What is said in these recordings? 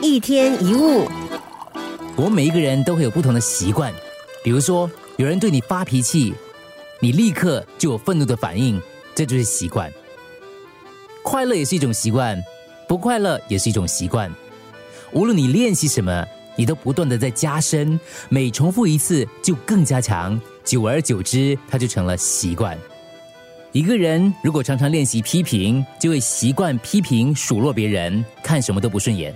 一天一物，我们每一个人都会有不同的习惯，比如说有人对你发脾气，你立刻就有愤怒的反应，这就是习惯。快乐也是一种习惯，不快乐也是一种习惯。无论你练习什么，你都不断的在加深，每重复一次就更加强，久而久之，它就成了习惯。一个人如果常常练习批评，就会习惯批评、数落别人，看什么都不顺眼。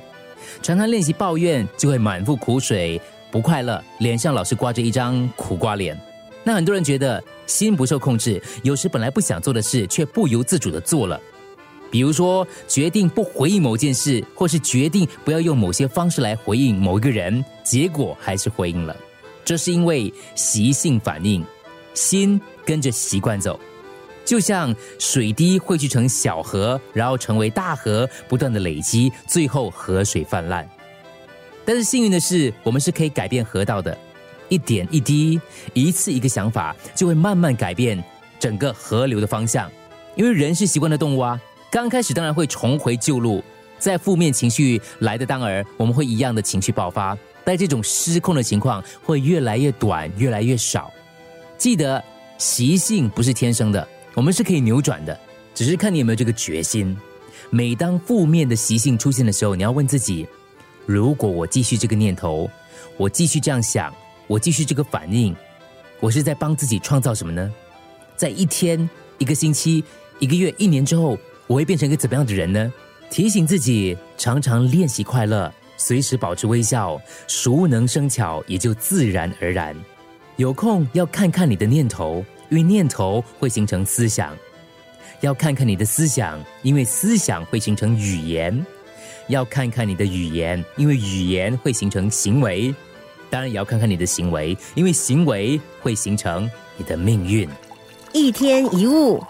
常常练习抱怨，就会满腹苦水，不快乐，脸上老是挂着一张苦瓜脸。那很多人觉得心不受控制，有时本来不想做的事，却不由自主的做了。比如说，决定不回应某件事，或是决定不要用某些方式来回应某一个人，结果还是回应了。这是因为习性反应，心跟着习惯走。就像水滴汇聚成小河，然后成为大河，不断的累积，最后河水泛滥。但是幸运的是，我们是可以改变河道的，一点一滴，一次一个想法，就会慢慢改变整个河流的方向。因为人是习惯的动物啊，刚开始当然会重回旧路，在负面情绪来的当儿，我们会一样的情绪爆发，但这种失控的情况会越来越短，越来越少。记得，习性不是天生的。我们是可以扭转的，只是看你有没有这个决心。每当负面的习性出现的时候，你要问自己：如果我继续这个念头，我继续这样想，我继续这个反应，我是在帮自己创造什么呢？在一天、一个星期、一个月、一年之后，我会变成一个怎么样的人呢？提醒自己，常常练习快乐，随时保持微笑，熟能生巧，也就自然而然。有空要看看你的念头。因为念头会形成思想，要看看你的思想，因为思想会形成语言；要看看你的语言，因为语言会形成行为。当然也要看看你的行为，因为行为会形成你的命运。一天一物。